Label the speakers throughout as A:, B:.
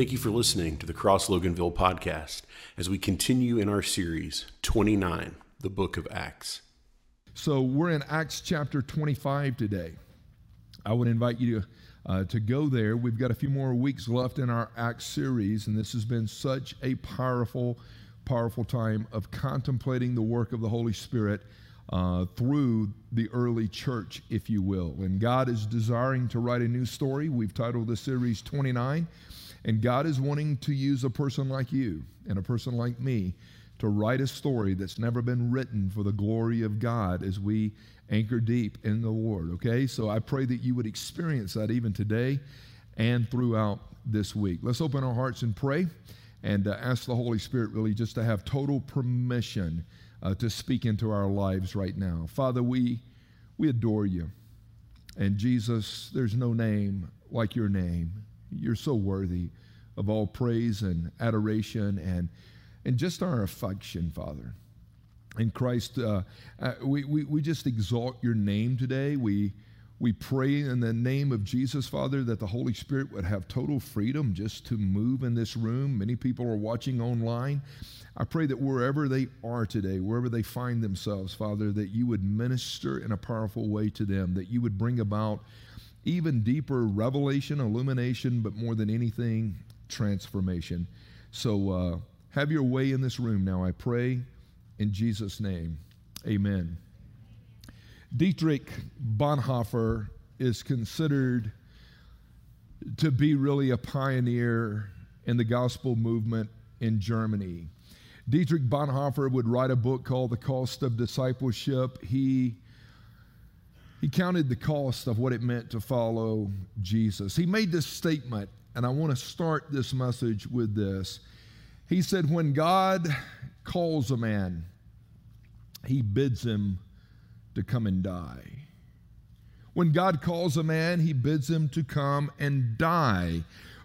A: Thank you for listening to the Cross Loganville podcast as we continue in our series 29, the book of Acts.
B: So we're in Acts chapter 25 today. I would invite you to, uh, to go there. We've got a few more weeks left in our Acts series, and this has been such a powerful, powerful time of contemplating the work of the Holy Spirit uh, through the early church, if you will. And God is desiring to write a new story. We've titled the series 29. And God is wanting to use a person like you and a person like me to write a story that's never been written for the glory of God as we anchor deep in the Lord. Okay? So I pray that you would experience that even today and throughout this week. Let's open our hearts and pray and uh, ask the Holy Spirit really just to have total permission uh, to speak into our lives right now. Father, we, we adore you. And Jesus, there's no name like your name. You're so worthy of all praise and adoration and, and just our affection, Father. In Christ, uh, uh, we, we, we just exalt your name today. We, we pray in the name of Jesus, Father, that the Holy Spirit would have total freedom just to move in this room. Many people are watching online. I pray that wherever they are today, wherever they find themselves, Father, that you would minister in a powerful way to them, that you would bring about even deeper revelation, illumination, but more than anything, transformation. So uh, have your way in this room now, I pray in Jesus' name. Amen. Dietrich Bonhoeffer is considered to be really a pioneer in the gospel movement in Germany. Dietrich Bonhoeffer would write a book called The Cost of Discipleship. He he counted the cost of what it meant to follow Jesus. He made this statement, and I want to start this message with this. He said, When God calls a man, he bids him to come and die. When God calls a man, he bids him to come and die.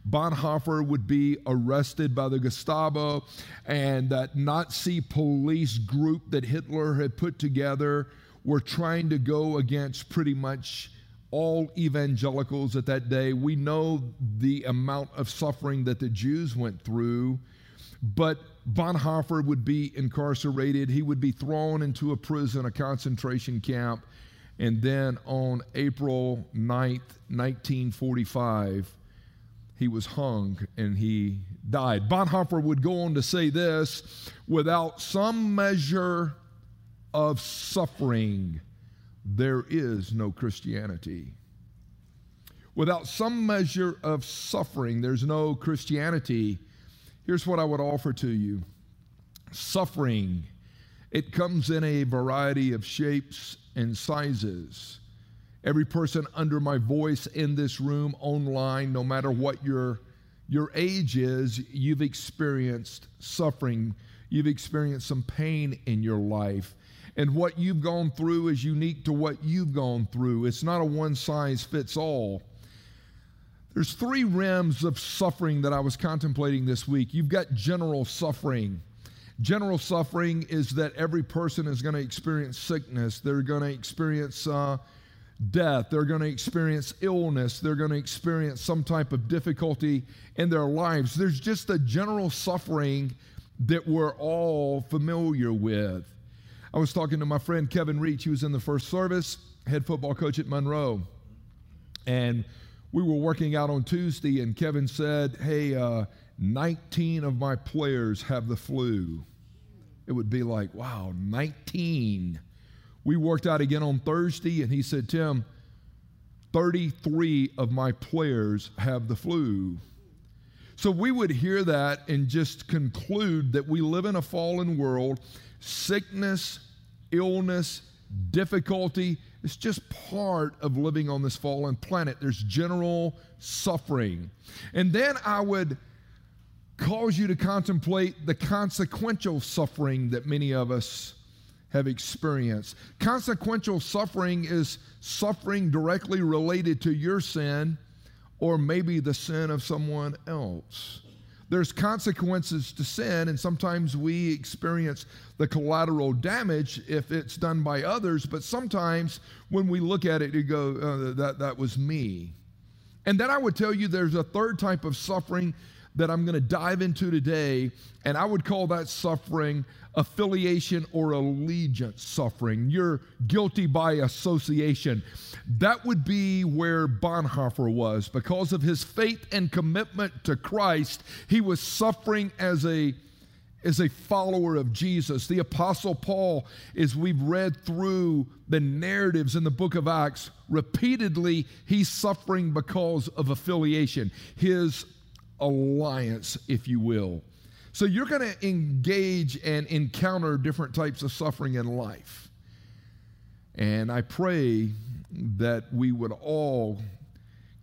B: Bonhoeffer would be arrested by the Gestapo, and that Nazi police group that Hitler had put together were trying to go against pretty much all evangelicals at that day. We know the amount of suffering that the Jews went through, but Bonhoeffer would be incarcerated. He would be thrown into a prison, a concentration camp, and then on April 9th, 1945, he was hung and he died. Bonhoeffer would go on to say this without some measure of suffering, there is no Christianity. Without some measure of suffering, there's no Christianity. Here's what I would offer to you suffering, it comes in a variety of shapes and sizes. Every person under my voice in this room, online, no matter what your, your age is, you've experienced suffering. You've experienced some pain in your life and what you've gone through is unique to what you've gone through. It's not a one size fits all. There's three realms of suffering that I was contemplating this week. You've got general suffering. General suffering is that every person is going to experience sickness, they're going to experience uh, death, they're going to experience illness, they're going to experience some type of difficulty in their lives. There's just a general suffering that we're all familiar with. I was talking to my friend Kevin Reach. He was in the first service, head football coach at Monroe. And we were working out on Tuesday, and Kevin said, Hey, uh, 19 of my players have the flu. It would be like, wow, 19. We worked out again on Thursday, and he said, Tim, 33 of my players have the flu. So we would hear that and just conclude that we live in a fallen world. Sickness, illness, difficulty. It's just part of living on this fallen planet. There's general suffering. And then I would cause you to contemplate the consequential suffering that many of us have experienced. Consequential suffering is suffering directly related to your sin or maybe the sin of someone else there's consequences to sin, and sometimes we experience the collateral damage if it's done by others, but sometimes when we look at it, you go, uh, that, that was me. And then I would tell you there's a third type of suffering that I'm going to dive into today, and I would call that suffering affiliation or allegiance suffering. You're guilty by association. That would be where Bonhoeffer was. Because of his faith and commitment to Christ, he was suffering as a as a follower of Jesus. The Apostle Paul, as we've read through the narratives in the book of Acts, repeatedly he's suffering because of affiliation, his alliance, if you will. So you're going to engage and encounter different types of suffering in life. And I pray that we would all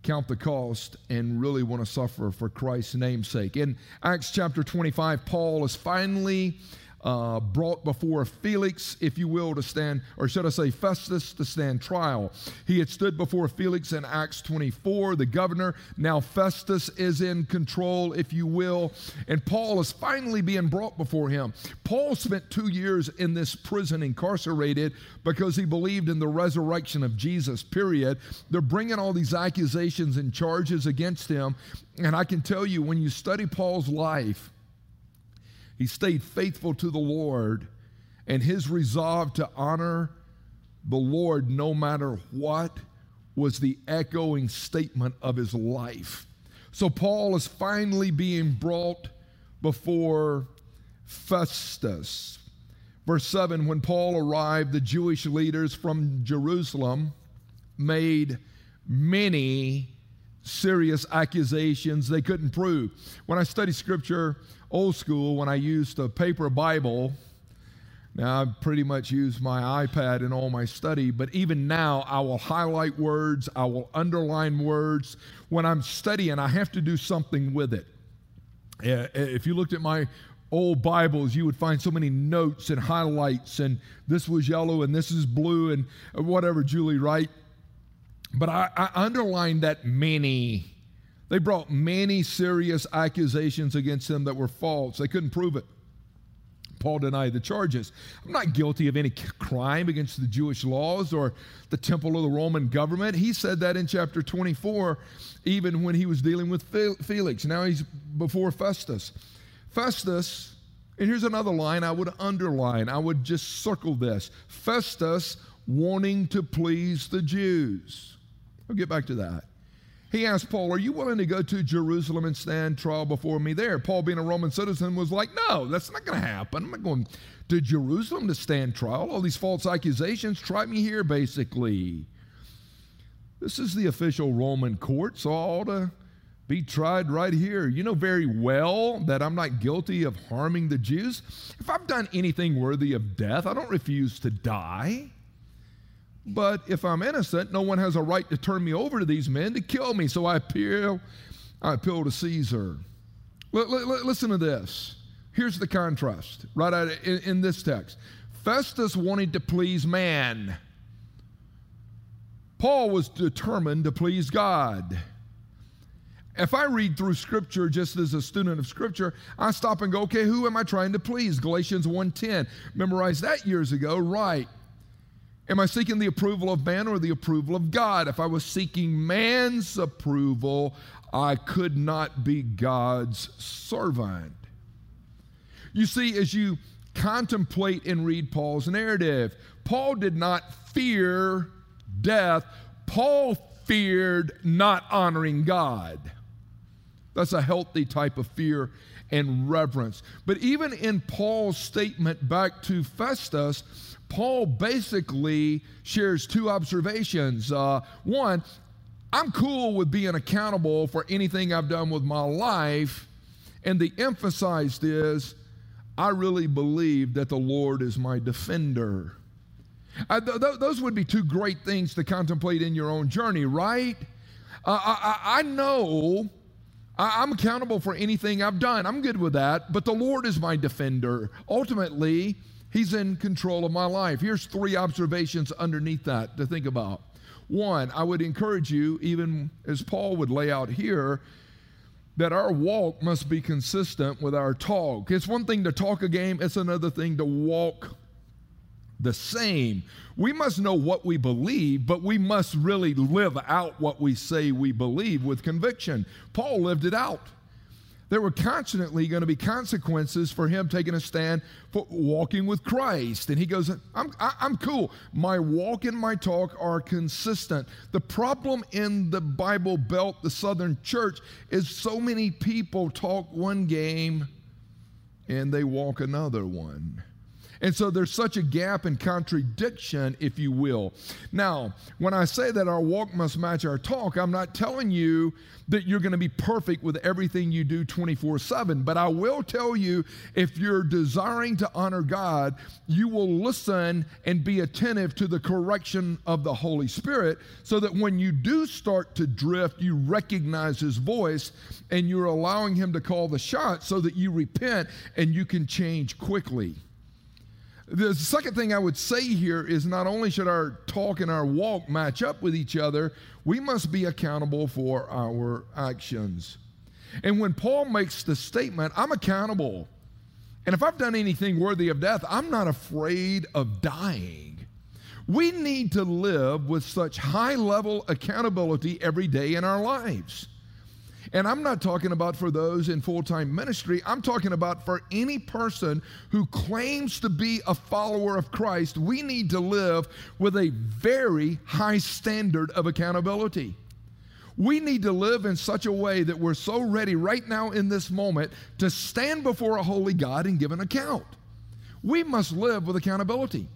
B: count the cost and really want to suffer for Christ's name's sake. In Acts chapter 25, Paul is finally uh, brought before Felix, if you will, to stand, or should I say Festus, to stand trial. He had stood before Felix in Acts 24, the governor. Now Festus is in control, if you will, and Paul is finally being brought before him. Paul spent two years in this prison incarcerated because he believed in the resurrection of Jesus, period. They're bringing all these accusations and charges against him. And I can tell you, when you study Paul's life, he stayed faithful to the Lord, and his resolve to honor the Lord no matter what was the echoing statement of his life. So Paul is finally being brought before Festus. Verse 7 When Paul arrived, the Jewish leaders from Jerusalem made many serious accusations they couldn't prove. When I study scripture, old school, when I used a paper Bible, now I pretty much use my iPad in all my study, but even now I will highlight words, I will underline words. When I'm studying, I have to do something with it. Eh, eh, if you looked at my old Bibles, you would find so many notes and highlights, and this was yellow and this is blue and whatever, Julie, right? But I, I underlined that many. They brought many serious accusations against him that were false. They couldn't prove it. Paul denied the charges. I'm not guilty of any crime against the Jewish laws or the temple of the Roman government. He said that in chapter 24, even when he was dealing with Felix. Now he's before Festus. Festus, and here's another line I would underline, I would just circle this Festus wanting to please the Jews. I'll get back to that. He asked Paul, Are you willing to go to Jerusalem and stand trial before me there? Paul, being a Roman citizen, was like, No, that's not going to happen. I'm not going to Jerusalem to stand trial. All these false accusations, try me here, basically. This is the official Roman court, so I ought to be tried right here. You know very well that I'm not guilty of harming the Jews. If I've done anything worthy of death, I don't refuse to die. But if I'm innocent, no one has a right to turn me over to these men to kill me. So I appeal, I appeal to Caesar. L- l- listen to this. Here's the contrast right out in, in this text. Festus wanted to please man. Paul was determined to please God. If I read through scripture just as a student of scripture, I stop and go, okay, who am I trying to please? Galatians 1:10. Memorized that years ago, right. Am I seeking the approval of man or the approval of God? If I was seeking man's approval, I could not be God's servant. You see, as you contemplate and read Paul's narrative, Paul did not fear death, Paul feared not honoring God. That's a healthy type of fear and reverence. But even in Paul's statement back to Festus, Paul basically shares two observations. Uh, one, I'm cool with being accountable for anything I've done with my life. And the emphasized is, I really believe that the Lord is my defender. Uh, th- th- those would be two great things to contemplate in your own journey, right? Uh, I, I, know I, I'm accountable for anything I've done. I'm good with that, but the Lord is my defender. Ultimately, He's in control of my life. Here's three observations underneath that to think about. One, I would encourage you, even as Paul would lay out here, that our walk must be consistent with our talk. It's one thing to talk a game, it's another thing to walk the same. We must know what we believe, but we must really live out what we say we believe with conviction. Paul lived it out. There were constantly going to be consequences for him taking a stand for walking with Christ. And he goes, I'm, I, I'm cool. My walk and my talk are consistent. The problem in the Bible Belt, the Southern church, is so many people talk one game and they walk another one. And so there's such a gap and contradiction, if you will. Now, when I say that our walk must match our talk, I'm not telling you that you're going to be perfect with everything you do 24 7. But I will tell you if you're desiring to honor God, you will listen and be attentive to the correction of the Holy Spirit so that when you do start to drift, you recognize His voice and you're allowing Him to call the shot so that you repent and you can change quickly. The second thing I would say here is not only should our talk and our walk match up with each other, we must be accountable for our actions. And when Paul makes the statement, I'm accountable. And if I've done anything worthy of death, I'm not afraid of dying. We need to live with such high level accountability every day in our lives. And I'm not talking about for those in full time ministry, I'm talking about for any person who claims to be a follower of Christ. We need to live with a very high standard of accountability. We need to live in such a way that we're so ready right now in this moment to stand before a holy God and give an account. We must live with accountability.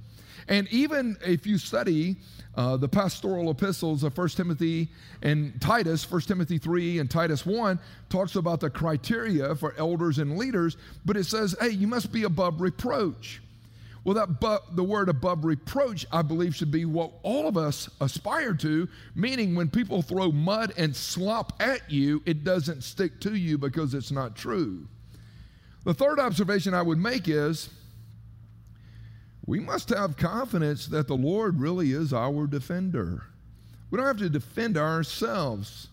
B: And even if you study uh, the pastoral epistles of 1 Timothy and Titus, 1 Timothy 3 and Titus 1, talks about the criteria for elders and leaders, but it says, hey, you must be above reproach. Well, that bu- the word above reproach, I believe, should be what all of us aspire to, meaning when people throw mud and slop at you, it doesn't stick to you because it's not true. The third observation I would make is we must have confidence that the Lord really is our defender. We don't have to defend ourselves.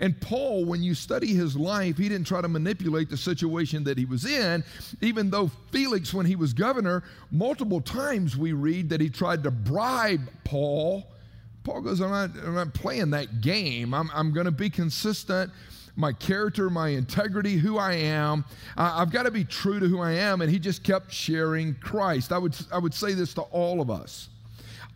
B: And Paul, when you study his life, he didn't try to manipulate the situation that he was in, even though Felix, when he was governor, multiple times we read that he tried to bribe Paul. Paul goes, I'm not, I'm not playing that game. I'm, I'm going to be consistent my character, my integrity, who I am. Uh, I've got to be true to who I am. And he just kept sharing Christ. I would, I would say this to all of us.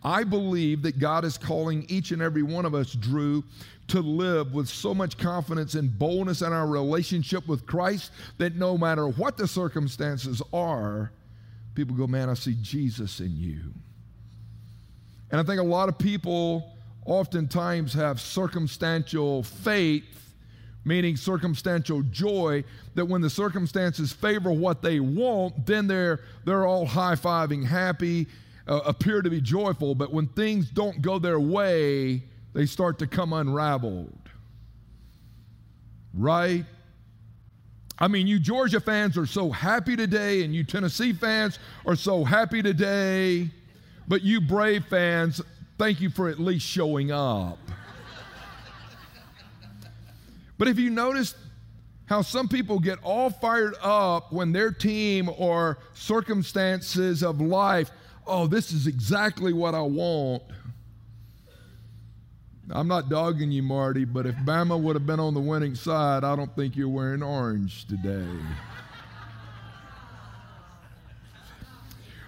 B: I believe that God is calling each and every one of us, Drew, to live with so much confidence and boldness in our relationship with Christ that no matter what the circumstances are, people go, Man, I see Jesus in you. And I think a lot of people oftentimes have circumstantial faith meaning circumstantial joy, that when the circumstances favor what they want, then they're, they're all high fiving, happy, uh, appear to be joyful. But when things don't go their way, they start to come unraveled. Right? I mean, you Georgia fans are so happy today, and you Tennessee fans are so happy today, but you Brave fans, thank you for at least showing up. But if you notice how some people get all fired up when their team or circumstances of life, oh, this is exactly what I want. I'm not dogging you, Marty, but if Bama would have been on the winning side, I don't think you're wearing orange today.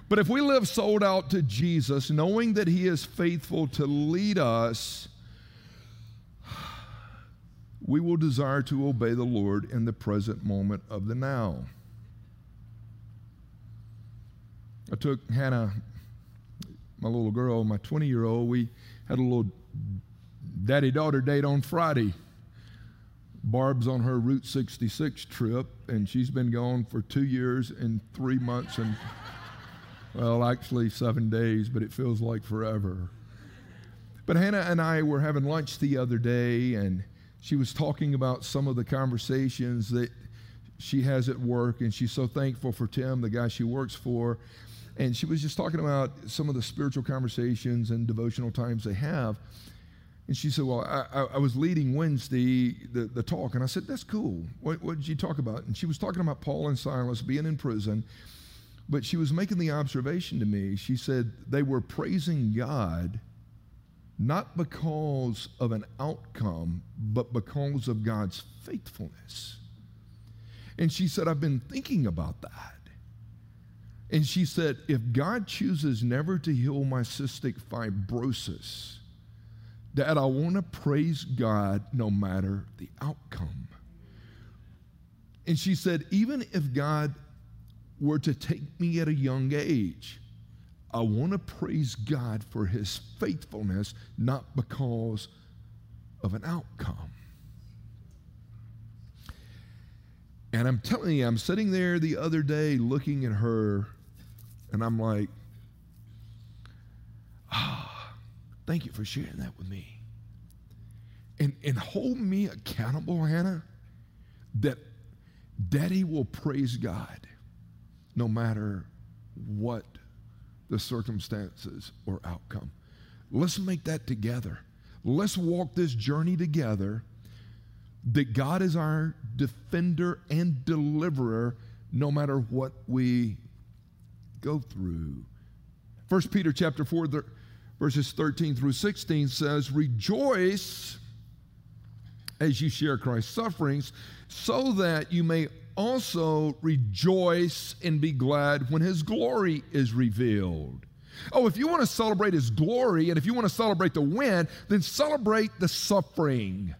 B: but if we live sold out to Jesus, knowing that He is faithful to lead us, we will desire to obey the Lord in the present moment of the now. I took Hannah, my little girl, my 20 year old, we had a little daddy daughter date on Friday. Barb's on her Route 66 trip, and she's been gone for two years and three months and, well, actually seven days, but it feels like forever. But Hannah and I were having lunch the other day, and she was talking about some of the conversations that she has at work, and she's so thankful for Tim, the guy she works for. And she was just talking about some of the spiritual conversations and devotional times they have. And she said, Well, I, I was leading Wednesday the, the talk. And I said, That's cool. What, what did you talk about? And she was talking about Paul and Silas being in prison. But she was making the observation to me. She said, They were praising God not because of an outcome, but because of God's faithfulness. And she said, I've been thinking about that. And she said, if God chooses never to heal my cystic fibrosis, Dad, I want to praise God no matter the outcome. And she said, even if God were to take me at a young age, I want to praise God for his faithfulness, not because of an outcome. And I'm telling you, I'm sitting there the other day looking at her, and I'm like, ah, thank you for sharing that with me. And, and hold me accountable, Hannah, that daddy will praise God no matter what the circumstances or outcome. Let's make that together. Let's walk this journey together that God is our defender and deliverer no matter what we go through. 1 Peter chapter 4 verses 13 through 16 says, "Rejoice as you share Christ's sufferings, so that you may also rejoice and be glad when his glory is revealed. Oh, if you want to celebrate his glory and if you want to celebrate the win, then celebrate the suffering.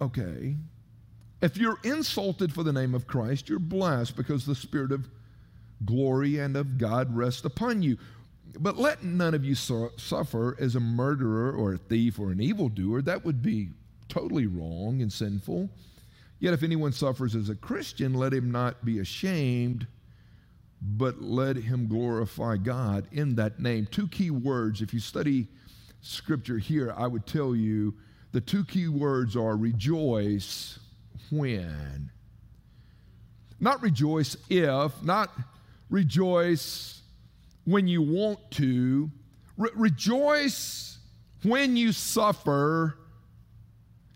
B: Okay. If you're insulted for the name of Christ, you're blessed because the Spirit of glory and of God rests upon you. But let none of you su- suffer as a murderer or a thief or an evildoer. That would be totally wrong and sinful. Yet if anyone suffers as a Christian, let him not be ashamed, but let him glorify God in that name. Two key words. If you study scripture here, I would tell you the two key words are rejoice when. Not rejoice if, not rejoice when you want to. Re- rejoice when you suffer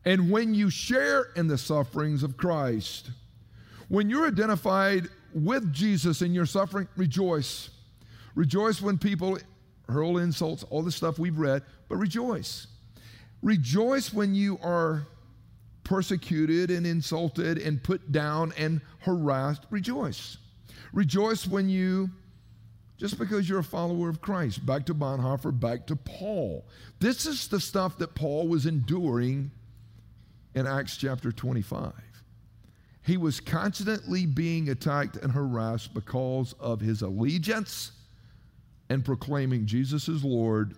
B: and when you share in the sufferings of Christ. When you're identified with Jesus in your suffering, rejoice. Rejoice when people hurl insults, all the stuff we've read, but rejoice. Rejoice when you are persecuted and insulted and put down and harassed. Rejoice. Rejoice when you, just because you're a follower of Christ, back to Bonhoeffer, back to Paul. This is the stuff that Paul was enduring in Acts chapter 25. He was constantly being attacked and harassed because of his allegiance and proclaiming Jesus is Lord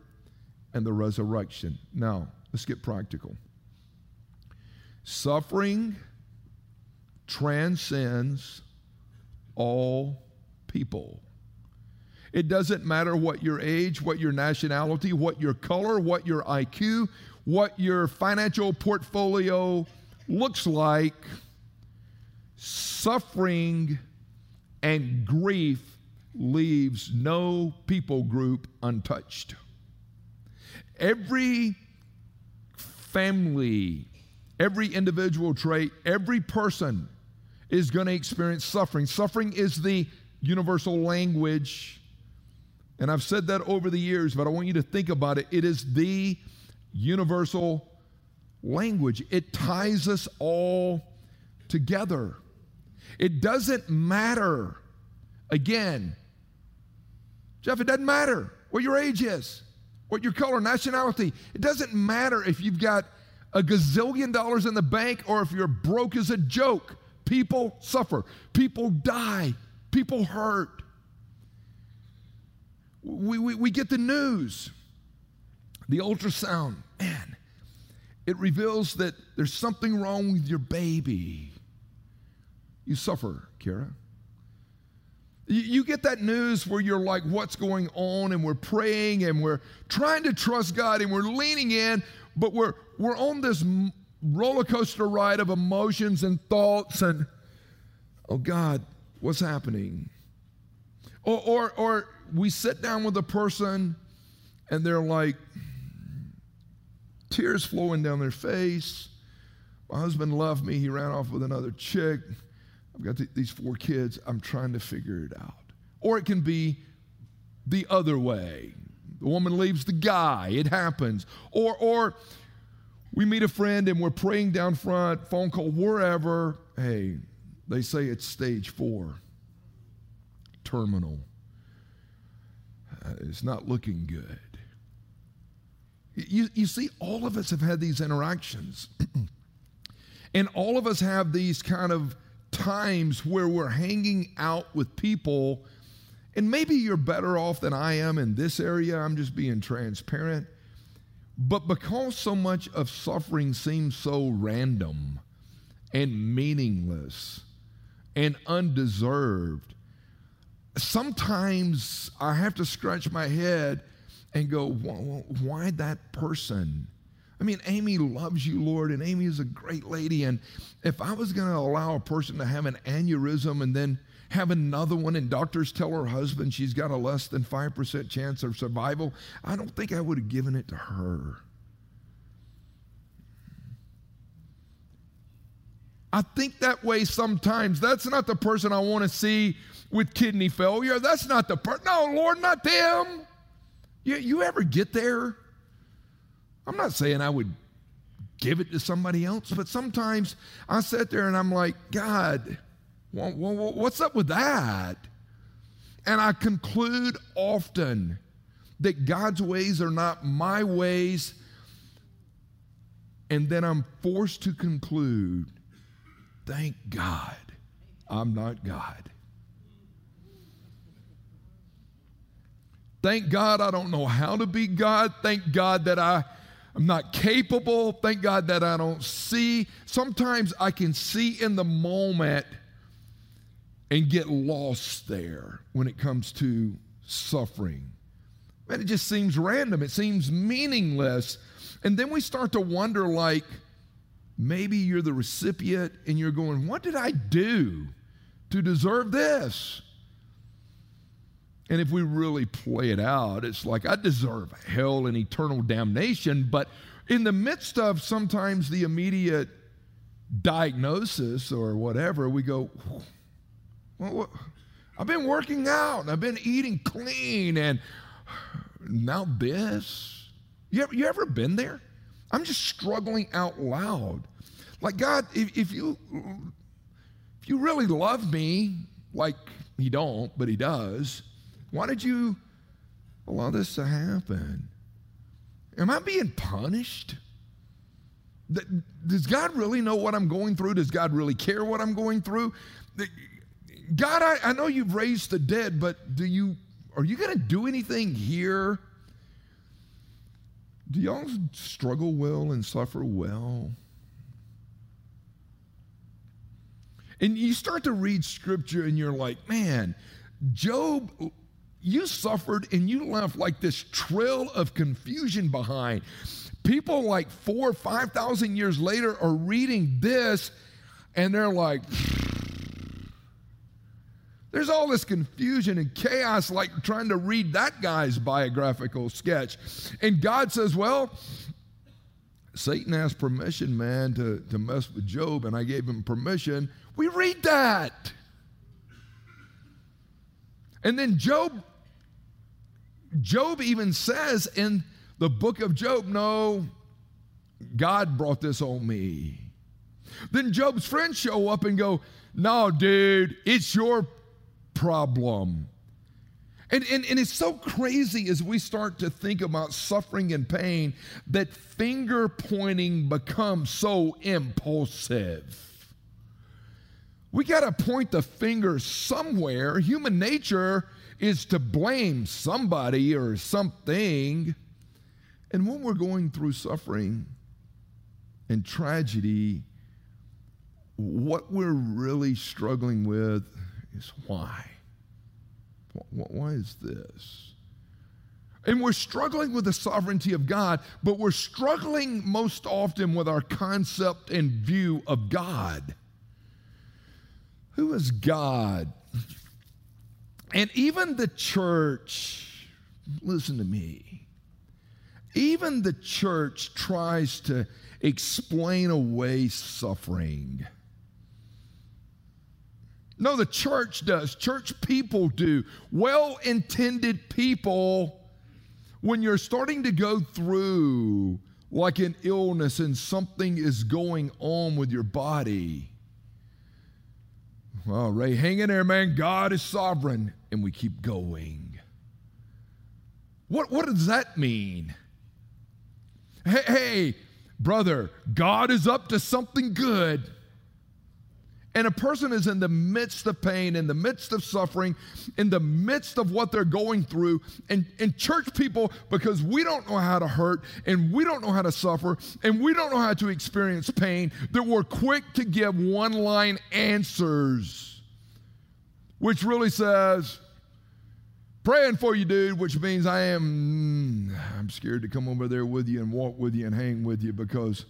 B: and the resurrection. Now, let's get practical. Suffering transcends all people. It doesn't matter what your age, what your nationality, what your color, what your IQ, what your financial portfolio looks like, suffering and grief leaves no people group untouched. Every family, every individual trait, every person is going to experience suffering. Suffering is the universal language. And I've said that over the years, but I want you to think about it. It is the universal language. It ties us all together. It doesn't matter, again, Jeff, it doesn't matter what your age is, what your color, nationality. It doesn't matter if you've got a gazillion dollars in the bank or if you're broke as a joke. People suffer, people die, people hurt. We, we, we get the news the ultrasound, man, it reveals that there's something wrong with your baby. You suffer, Kara. You get that news where you're like, what's going on? And we're praying and we're trying to trust God and we're leaning in, but we're, we're on this roller coaster ride of emotions and thoughts and, oh God, what's happening? Or, or, or we sit down with a person and they're like, tears flowing down their face. My husband left me. He ran off with another chick. I've got th- these four kids. I'm trying to figure it out. Or it can be the other way. The woman leaves the guy. It happens. Or, or we meet a friend and we're praying down front, phone call, wherever. Hey, They say it's stage four, terminal. Uh, it's not looking good. You, you see, all of us have had these interactions. and all of us have these kind of times where we're hanging out with people, and maybe you're better off than I am in this area. I'm just being transparent. But because so much of suffering seems so random and meaningless and undeserved, sometimes I have to scratch my head and go, why that person? I mean, Amy loves you, Lord, and Amy is a great lady. And if I was going to allow a person to have an aneurysm and then have another one, and doctors tell her husband she's got a less than 5% chance of survival, I don't think I would have given it to her. I think that way sometimes. That's not the person I want to see with kidney failure. That's not the person. No, Lord, not them. You, you ever get there? I'm not saying I would give it to somebody else, but sometimes I sit there and I'm like, God, what's up with that? And I conclude often that God's ways are not my ways. And then I'm forced to conclude, thank God I'm not God. Thank God I don't know how to be God. Thank God that I am not capable. Thank God that I don't see. Sometimes I can see in the moment and get lost there when it comes to suffering. And it just seems random, it seems meaningless. And then we start to wonder like, maybe you're the recipient and you're going, What did I do to deserve this? And if we really play it out, it's like I deserve hell and eternal damnation. But in the midst of sometimes the immediate diagnosis or whatever, we go, well, I've been working out and I've been eating clean and now this. You ever, you ever been there? I'm just struggling out loud. Like, God, if, if you if you really love me, like he don't, but he does, why did you allow this to happen? Am I being punished? Does God really know what I'm going through? Does God really care what I'm going through? God, I, I know you've raised the dead, but do you are you going to do anything here? Do y'all struggle well and suffer well? And you start to read scripture and you're like, man, Job you suffered and you left like this trail of confusion behind. People like four or 5,000 years later are reading this and they're like, there's all this confusion and chaos, like trying to read that guy's biographical sketch. And God says, Well, Satan asked permission, man, to, to mess with Job, and I gave him permission. We read that. And then Job Job even says in the book of Job, No, God brought this on me. Then Job's friends show up and go, No, dude, it's your problem. And, and, and it's so crazy as we start to think about suffering and pain that finger pointing becomes so impulsive. We got to point the finger somewhere. Human nature is to blame somebody or something. And when we're going through suffering and tragedy, what we're really struggling with is why. Why is this? And we're struggling with the sovereignty of God, but we're struggling most often with our concept and view of God. Who is God? And even the church, listen to me, even the church tries to explain away suffering. No, the church does. Church people do. Well intended people, when you're starting to go through like an illness and something is going on with your body, Well, Ray, hang in there, man. God is sovereign. And we keep going. What, what does that mean? Hey, hey, brother, God is up to something good. And a person is in the midst of pain, in the midst of suffering, in the midst of what they're going through. And, and church people, because we don't know how to hurt and we don't know how to suffer and we don't know how to experience pain, that we're quick to give one line answers, which really says, praying for you, dude, which means I am, mm, I'm scared to come over there with you and walk with you and hang with you because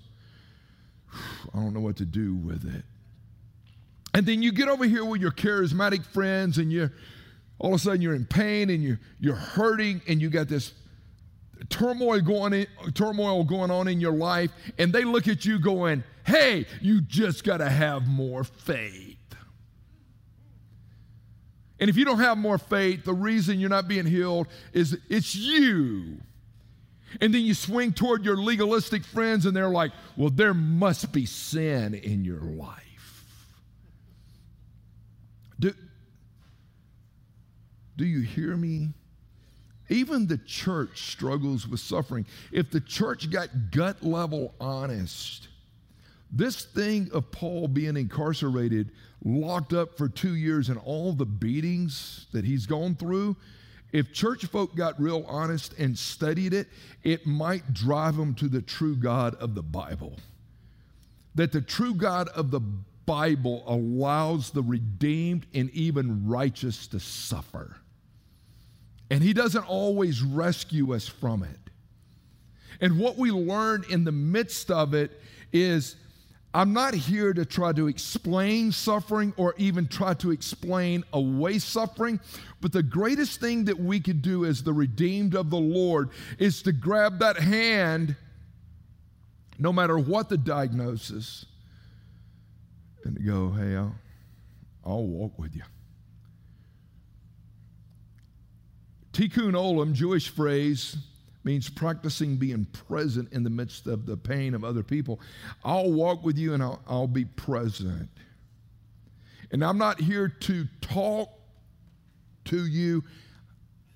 B: I don't know what to do with it. And then you get over here with your charismatic friends and you're all of a sudden you're in pain and you're, you're hurting and you got this turmoil going, in, turmoil going on in your life and they look at you going, hey, you just got to have more faith. And if you don't have more faith, the reason you're not being healed is it's you. And then you swing toward your legalistic friends and they're like, well, there must be sin in your life. Do, do you hear me? Even the church struggles with suffering. If the church got gut level honest, this thing of Paul being incarcerated, locked up for two years, and all the beatings that he's gone through, if church folk got real honest and studied it, it might drive them to the true God of the Bible. That the true God of the Bible allows the redeemed and even righteous to suffer. And He doesn't always rescue us from it. And what we learn in the midst of it is I'm not here to try to explain suffering or even try to explain away suffering, but the greatest thing that we could do as the redeemed of the Lord is to grab that hand, no matter what the diagnosis, and to go, hey, I'll, I'll walk with you. Tikkun olam, Jewish phrase, means practicing being present in the midst of the pain of other people. I'll walk with you and I'll, I'll be present. And I'm not here to talk to you.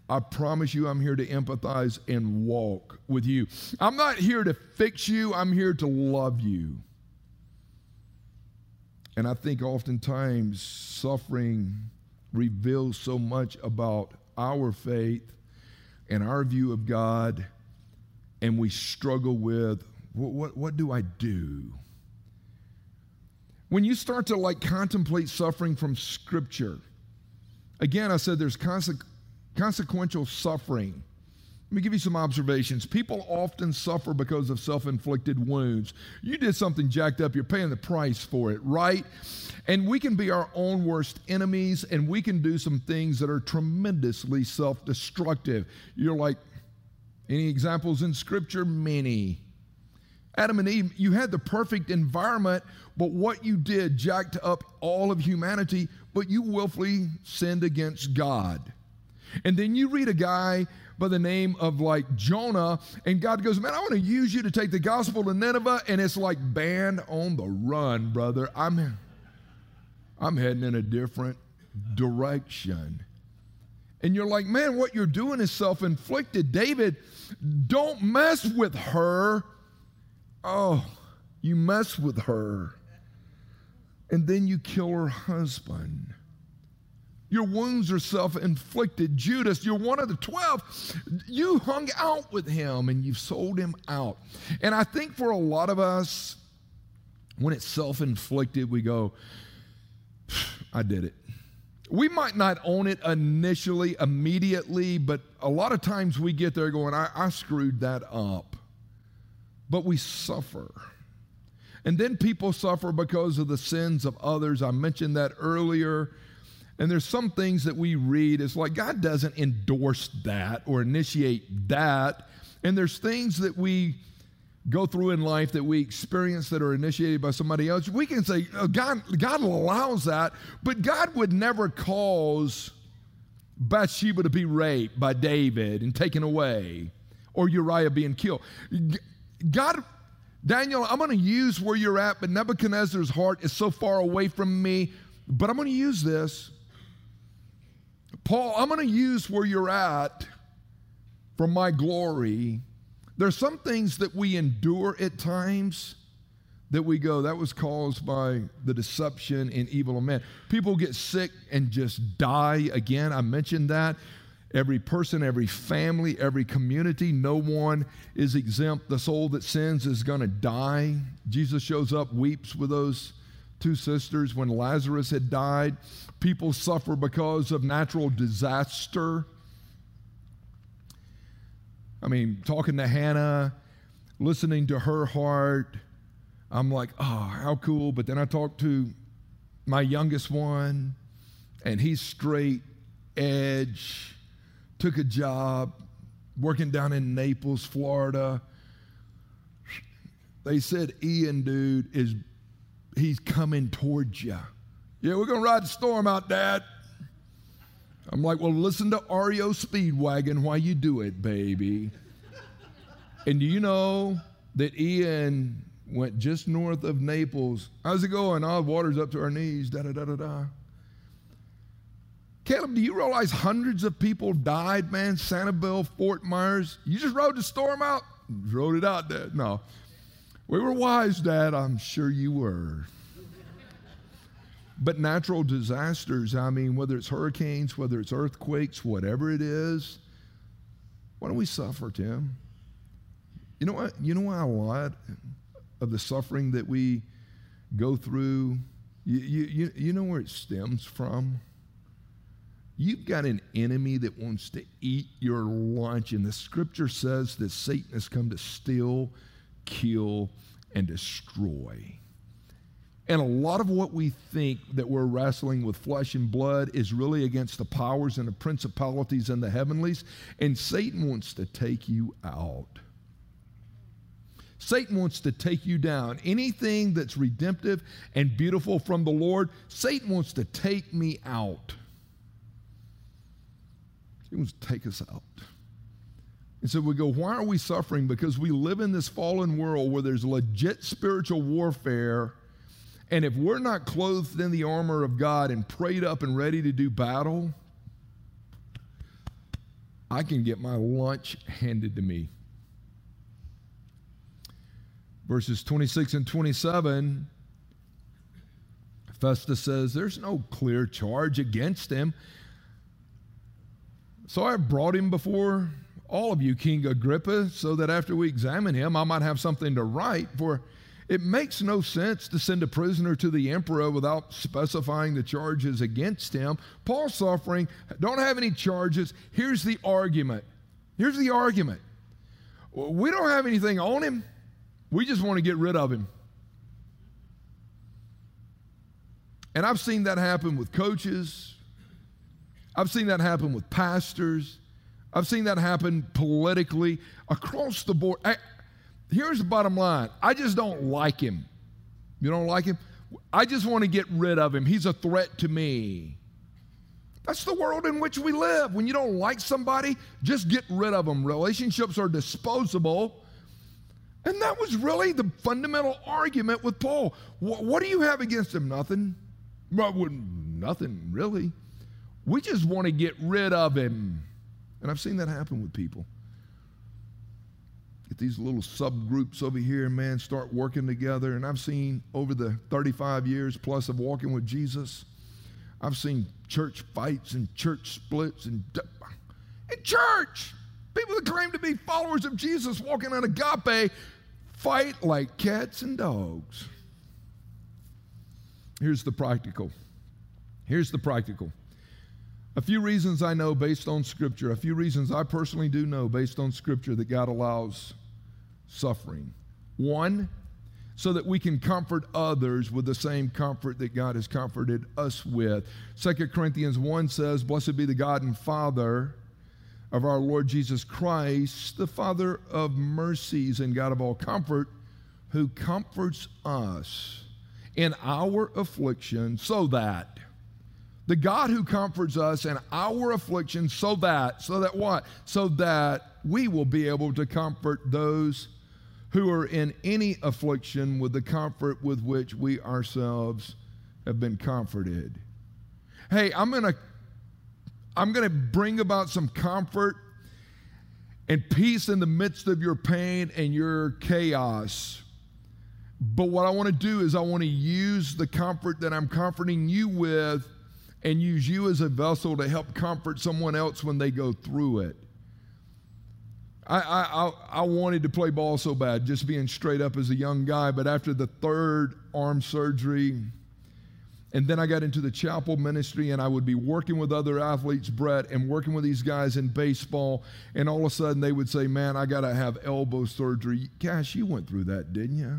B: I promise you, I'm here to empathize and walk with you. I'm not here to fix you, I'm here to love you. And I think oftentimes suffering reveals so much about our faith and our view of God, and we struggle with what, what, what do I do? When you start to like contemplate suffering from Scripture, again, I said there's conse- consequential suffering. Let me give you some observations. People often suffer because of self inflicted wounds. You did something jacked up, you're paying the price for it, right? And we can be our own worst enemies, and we can do some things that are tremendously self destructive. You're like, any examples in Scripture? Many. Adam and Eve, you had the perfect environment, but what you did jacked up all of humanity, but you willfully sinned against God. And then you read a guy by the name of like Jonah, and God goes, Man, I want to use you to take the gospel to Nineveh, and it's like band on the run, brother. I'm, I'm heading in a different direction. And you're like, Man, what you're doing is self inflicted. David, don't mess with her. Oh, you mess with her. And then you kill her husband. Your wounds are self inflicted. Judas, you're one of the 12. You hung out with him and you've sold him out. And I think for a lot of us, when it's self inflicted, we go, I did it. We might not own it initially, immediately, but a lot of times we get there going, I, I screwed that up. But we suffer. And then people suffer because of the sins of others. I mentioned that earlier. And there's some things that we read, it's like God doesn't endorse that or initiate that. And there's things that we go through in life that we experience that are initiated by somebody else. We can say, oh, God, God allows that, but God would never cause Bathsheba to be raped by David and taken away or Uriah being killed. God Daniel, I'm going to use where you're at, but Nebuchadnezzar's heart is so far away from me But I'm going to use this. Paul, I'm going to use where you're at for my glory. There's some things that we endure at times that we go, that was caused by the deception and evil of man. People get sick and just die again. I mentioned that. Every person, every family, every community, no one is exempt. The soul that sins is going to die. Jesus shows up, weeps with those two sisters when Lazarus had died. People suffer because of natural disaster. I mean, talking to Hannah, listening to her heart, I'm like, oh, how cool. But then I talk to my youngest one, and he's straight edge, took a job working down in Naples, Florida. They said, Ian, dude, is he's coming towards you. Yeah, we're going to ride the storm out, Dad. I'm like, well, listen to REO Speedwagon while you do it, baby. and do you know that Ian went just north of Naples? How's it going? Oh, water's up to our knees, da da da da da. Caleb, do you realize hundreds of people died, man? Sanibel, Fort Myers. You just rode the storm out? Rode it out, Dad. No. We were wise, Dad. I'm sure you were. but natural disasters, I mean, whether it's hurricanes, whether it's earthquakes, whatever it is, why don't we suffer, Tim? You know what? You know why a lot of the suffering that we go through, you, you, you know where it stems from? You've got an enemy that wants to eat your lunch, and the scripture says that Satan has come to steal, kill, and destroy. And a lot of what we think that we're wrestling with flesh and blood is really against the powers and the principalities and the heavenlies. And Satan wants to take you out. Satan wants to take you down. Anything that's redemptive and beautiful from the Lord, Satan wants to take me out. He wants to take us out. And so we go, why are we suffering? Because we live in this fallen world where there's legit spiritual warfare. And if we're not clothed in the armor of God and prayed up and ready to do battle, I can get my lunch handed to me. Verses 26 and 27, Festus says, There's no clear charge against him. So I brought him before all of you, King Agrippa, so that after we examine him, I might have something to write. For it makes no sense to send a prisoner to the emperor without specifying the charges against him. Paul's suffering, don't have any charges. Here's the argument. Here's the argument. We don't have anything on him. We just want to get rid of him. And I've seen that happen with coaches. I've seen that happen with pastors. I've seen that happen politically across the board. I, here's the bottom line I just don't like him. You don't like him? I just want to get rid of him. He's a threat to me. That's the world in which we live. When you don't like somebody, just get rid of them. Relationships are disposable. And that was really the fundamental argument with Paul. What, what do you have against him? Nothing. Well, nothing, really. We just want to get rid of him. And I've seen that happen with people. Get these little subgroups over here, man, start working together. And I've seen over the 35 years plus of walking with Jesus, I've seen church fights and church splits and in church. People that claim to be followers of Jesus walking on agape fight like cats and dogs. Here's the practical. Here's the practical. A few reasons I know based on Scripture, a few reasons I personally do know based on Scripture that God allows suffering. One, so that we can comfort others with the same comfort that God has comforted us with. 2 Corinthians 1 says, Blessed be the God and Father of our Lord Jesus Christ, the Father of mercies and God of all comfort, who comforts us in our affliction so that the God who comforts us in our affliction so that, so that what? So that we will be able to comfort those who are in any affliction with the comfort with which we ourselves have been comforted. Hey, I'm going to I'm going to bring about some comfort and peace in the midst of your pain and your chaos. But what I want to do is I want to use the comfort that I'm comforting you with and use you as a vessel to help comfort someone else when they go through it. I, I, I wanted to play ball so bad, just being straight up as a young guy, but after the third arm surgery, and then I got into the chapel ministry and I would be working with other athletes, Brett, and working with these guys in baseball. And all of a sudden they would say, Man, I got to have elbow surgery. Cash, you went through that, didn't you?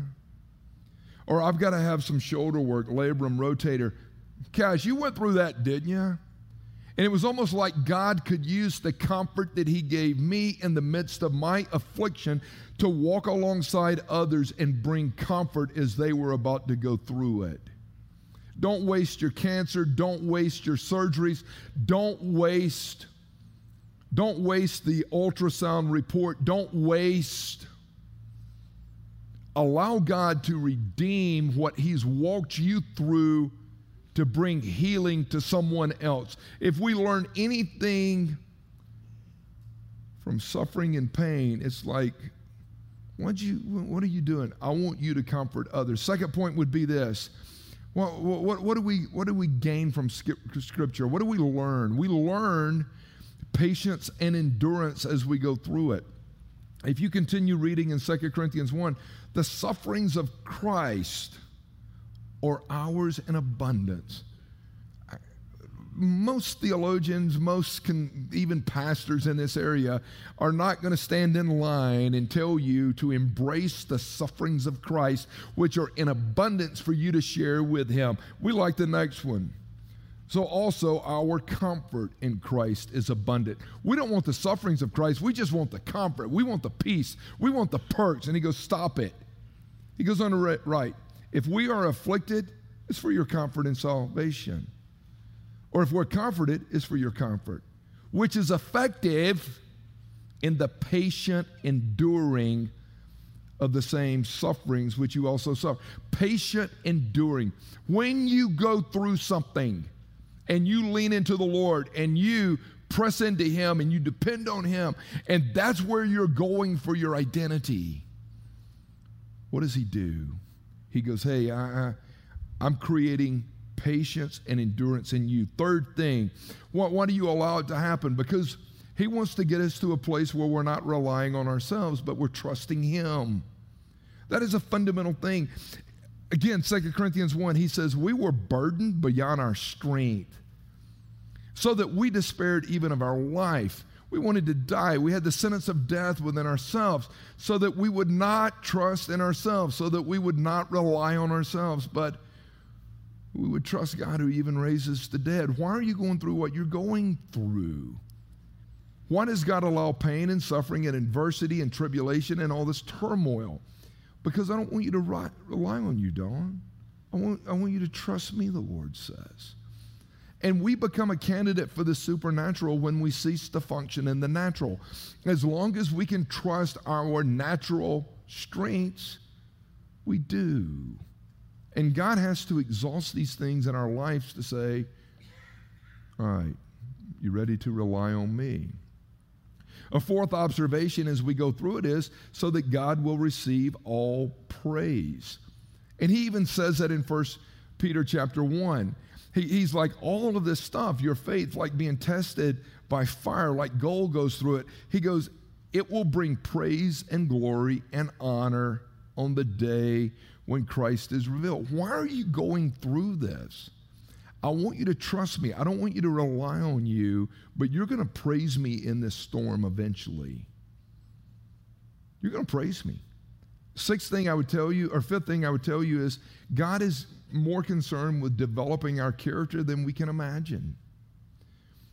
B: Or I've got to have some shoulder work, labrum, rotator. Cash, you went through that, didn't you? And it was almost like God could use the comfort that He gave me in the midst of my affliction to walk alongside others and bring comfort as they were about to go through it. Don't waste your cancer. Don't waste your surgeries. Don't waste. Don't waste the ultrasound report. Don't waste. Allow God to redeem what He's walked you through to bring healing to someone else. If we learn anything from suffering and pain, it's like, what you, what are you doing? I want you to comfort others. Second point would be this. What, what, what, do we, what do we gain from Scripture? What do we learn? We learn patience and endurance as we go through it. If you continue reading in 2 Corinthians 1, the sufferings of Christ or ours in abundance. Most theologians, most can, even pastors in this area, are not going to stand in line and tell you to embrace the sufferings of Christ, which are in abundance for you to share with Him. We like the next one. So, also, our comfort in Christ is abundant. We don't want the sufferings of Christ. We just want the comfort. We want the peace. We want the perks. And he goes, Stop it. He goes on to write, if we are afflicted, it's for your comfort and salvation. Or if we're comforted, it's for your comfort, which is effective in the patient enduring of the same sufferings which you also suffer. Patient enduring. When you go through something and you lean into the Lord and you press into Him and you depend on Him, and that's where you're going for your identity, what does He do? He goes, Hey, I, I, I'm creating patience and endurance in you. Third thing, why, why do you allow it to happen? Because He wants to get us to a place where we're not relying on ourselves, but we're trusting Him. That is a fundamental thing. Again, Second Corinthians 1, he says, We were burdened beyond our strength, so that we despaired even of our life. We wanted to die. We had the sentence of death within ourselves so that we would not trust in ourselves, so that we would not rely on ourselves, but we would trust God who even raises the dead. Why are you going through what you're going through? Why does God allow pain and suffering and adversity and tribulation and all this turmoil? Because I don't want you to rely on you, Don. I want, I want you to trust me, the Lord says. And we become a candidate for the supernatural when we cease to function in the natural. As long as we can trust our natural strengths, we do. And God has to exhaust these things in our lives to say, All right, you ready to rely on me? A fourth observation as we go through it is so that God will receive all praise. And he even says that in First Peter chapter 1. He, he's like, all of this stuff, your faith, like being tested by fire, like gold goes through it. He goes, it will bring praise and glory and honor on the day when Christ is revealed. Why are you going through this? I want you to trust me. I don't want you to rely on you, but you're going to praise me in this storm eventually. You're going to praise me. Sixth thing I would tell you, or fifth thing I would tell you is God is more concerned with developing our character than we can imagine.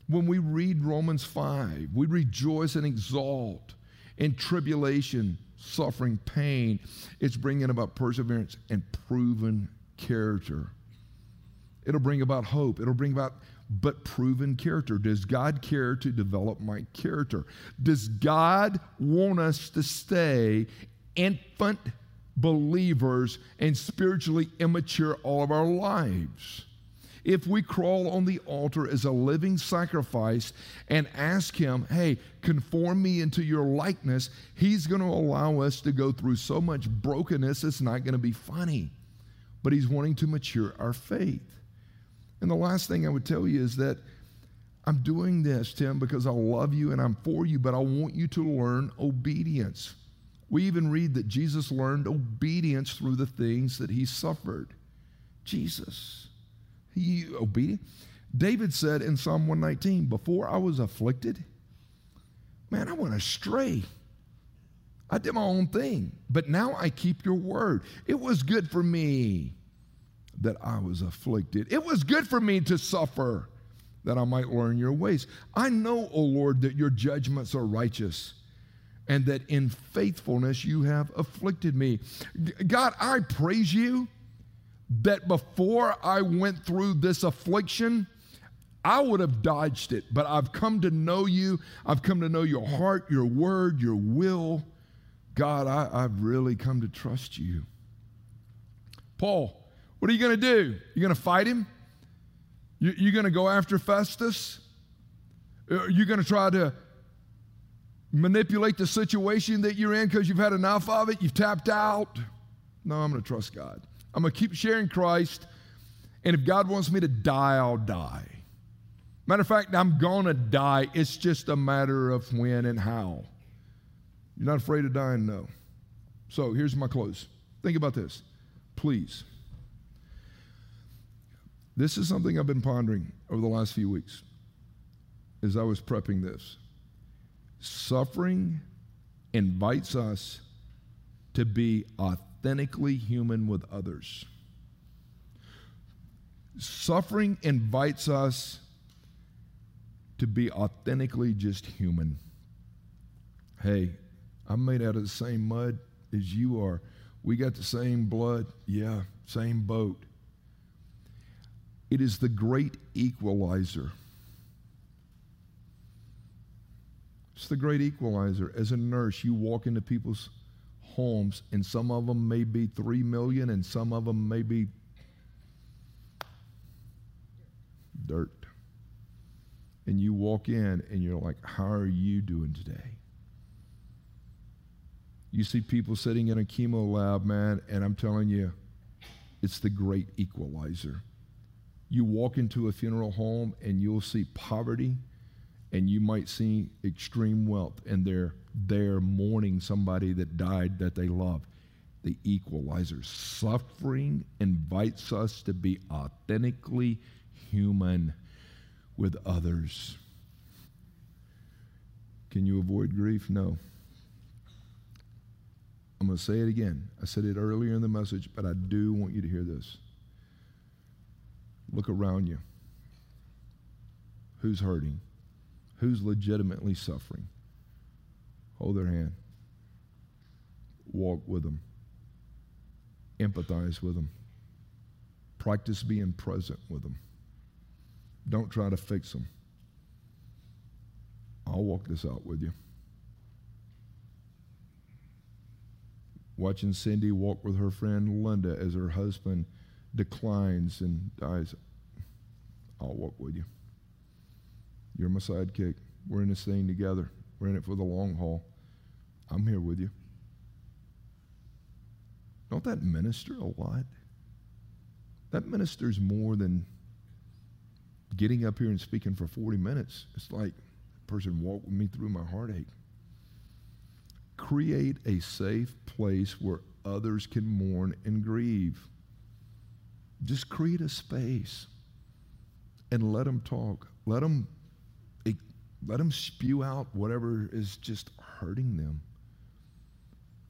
B: When we read Romans 5, we rejoice and exalt in tribulation, suffering, pain. It's bringing about perseverance and proven character. It'll bring about hope. It'll bring about but proven character. Does God care to develop my character? Does God want us to stay infant believers and spiritually immature all of our lives. If we crawl on the altar as a living sacrifice and ask Him, hey, conform me into your likeness, He's going to allow us to go through so much brokenness, it's not going to be funny. But He's wanting to mature our faith. And the last thing I would tell you is that I'm doing this, Tim, because I love you and I'm for you, but I want you to learn obedience. We even read that Jesus learned obedience through the things that he suffered. Jesus, he obedient. David said in Psalm 119, Before I was afflicted, man, I went astray. I did my own thing, but now I keep your word. It was good for me that I was afflicted. It was good for me to suffer that I might learn your ways. I know, O Lord, that your judgments are righteous and that in faithfulness you have afflicted me. God, I praise you that before I went through this affliction, I would have dodged it, but I've come to know you. I've come to know your heart, your word, your will. God, I, have really come to trust you. Paul, what are you going to do? You're going to fight him? You, you going to go after Festus? Are you going to try to manipulate the situation that you're in because you've had enough of it? You've tapped out? No, I'm going to trust God. I'm going to keep sharing Christ. And if God wants me to die, I'll die. Matter of fact, I'm going to die. It's just a matter of when and how. You're not afraid of dying? No. So here's my close. Think about this, please. This is something I've been pondering over the last few weeks as I was prepping this. Suffering invites us to be authentically human with others. Suffering invites us to be authentically just human. Hey, I'm made out of the same mud as you are. We got the same blood. Yeah, same boat. It is the great equalizer. It's the great equalizer. As a nurse, you walk into people's homes, and some of them may be three million, and some of them may be dirt. And you walk in, and you're like, How are you doing today? You see people sitting in a chemo lab, man, and I'm telling you, it's the great equalizer. You walk into a funeral home and you'll see poverty and you might see extreme wealth and they're there mourning somebody that died that they love. The equalizer. Suffering invites us to be authentically human with others. Can you avoid grief? No. I'm going to say it again. I said it earlier in the message, but I do want you to hear this. Look around you. Who's hurting? Who's legitimately suffering? Hold their hand. Walk with them. Empathize with them. Practice being present with them. Don't try to fix them. I'll walk this out with you. Watching Cindy walk with her friend Linda as her husband declines and dies, I'll walk with you. You're my sidekick. We're in this thing together. We're in it for the long haul. I'm here with you. Don't that minister a lot? That ministers more than getting up here and speaking for 40 minutes. It's like a person walked with me through my heartache. Create a safe place where others can mourn and grieve. Just create a space and let them talk. Let them, let them spew out whatever is just hurting them.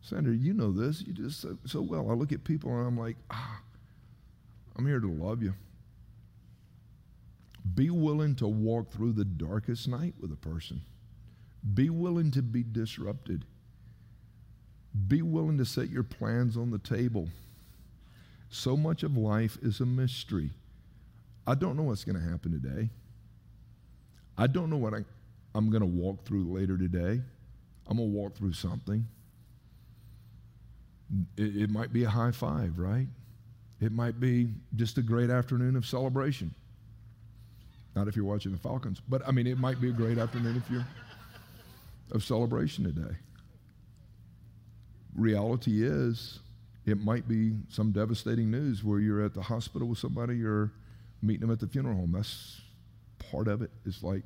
B: Sandra, you know this. You just so, so well. I look at people and I'm like, ah, I'm here to love you. Be willing to walk through the darkest night with a person. Be willing to be disrupted. Be willing to set your plans on the table. So much of life is a mystery. I don't know what's going to happen today. I don't know what I, I'm going to walk through later today. I'm going to walk through something. It, it might be a high five, right? It might be just a great afternoon of celebration. Not if you're watching the Falcons, but I mean, it might be a great afternoon if you're of celebration today. Reality is, it might be some devastating news where you're at the hospital with somebody or meeting them at the funeral home. That's part of it. It's like,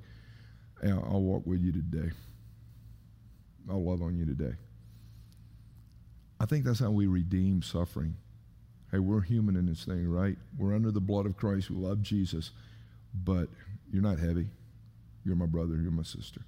B: I'll walk with you today. I'll love on you today. I think that's how we redeem suffering. Hey, we're human in this thing, right? We're under the blood of Christ. We love Jesus, but you're not heavy. You're my brother. You're my sister.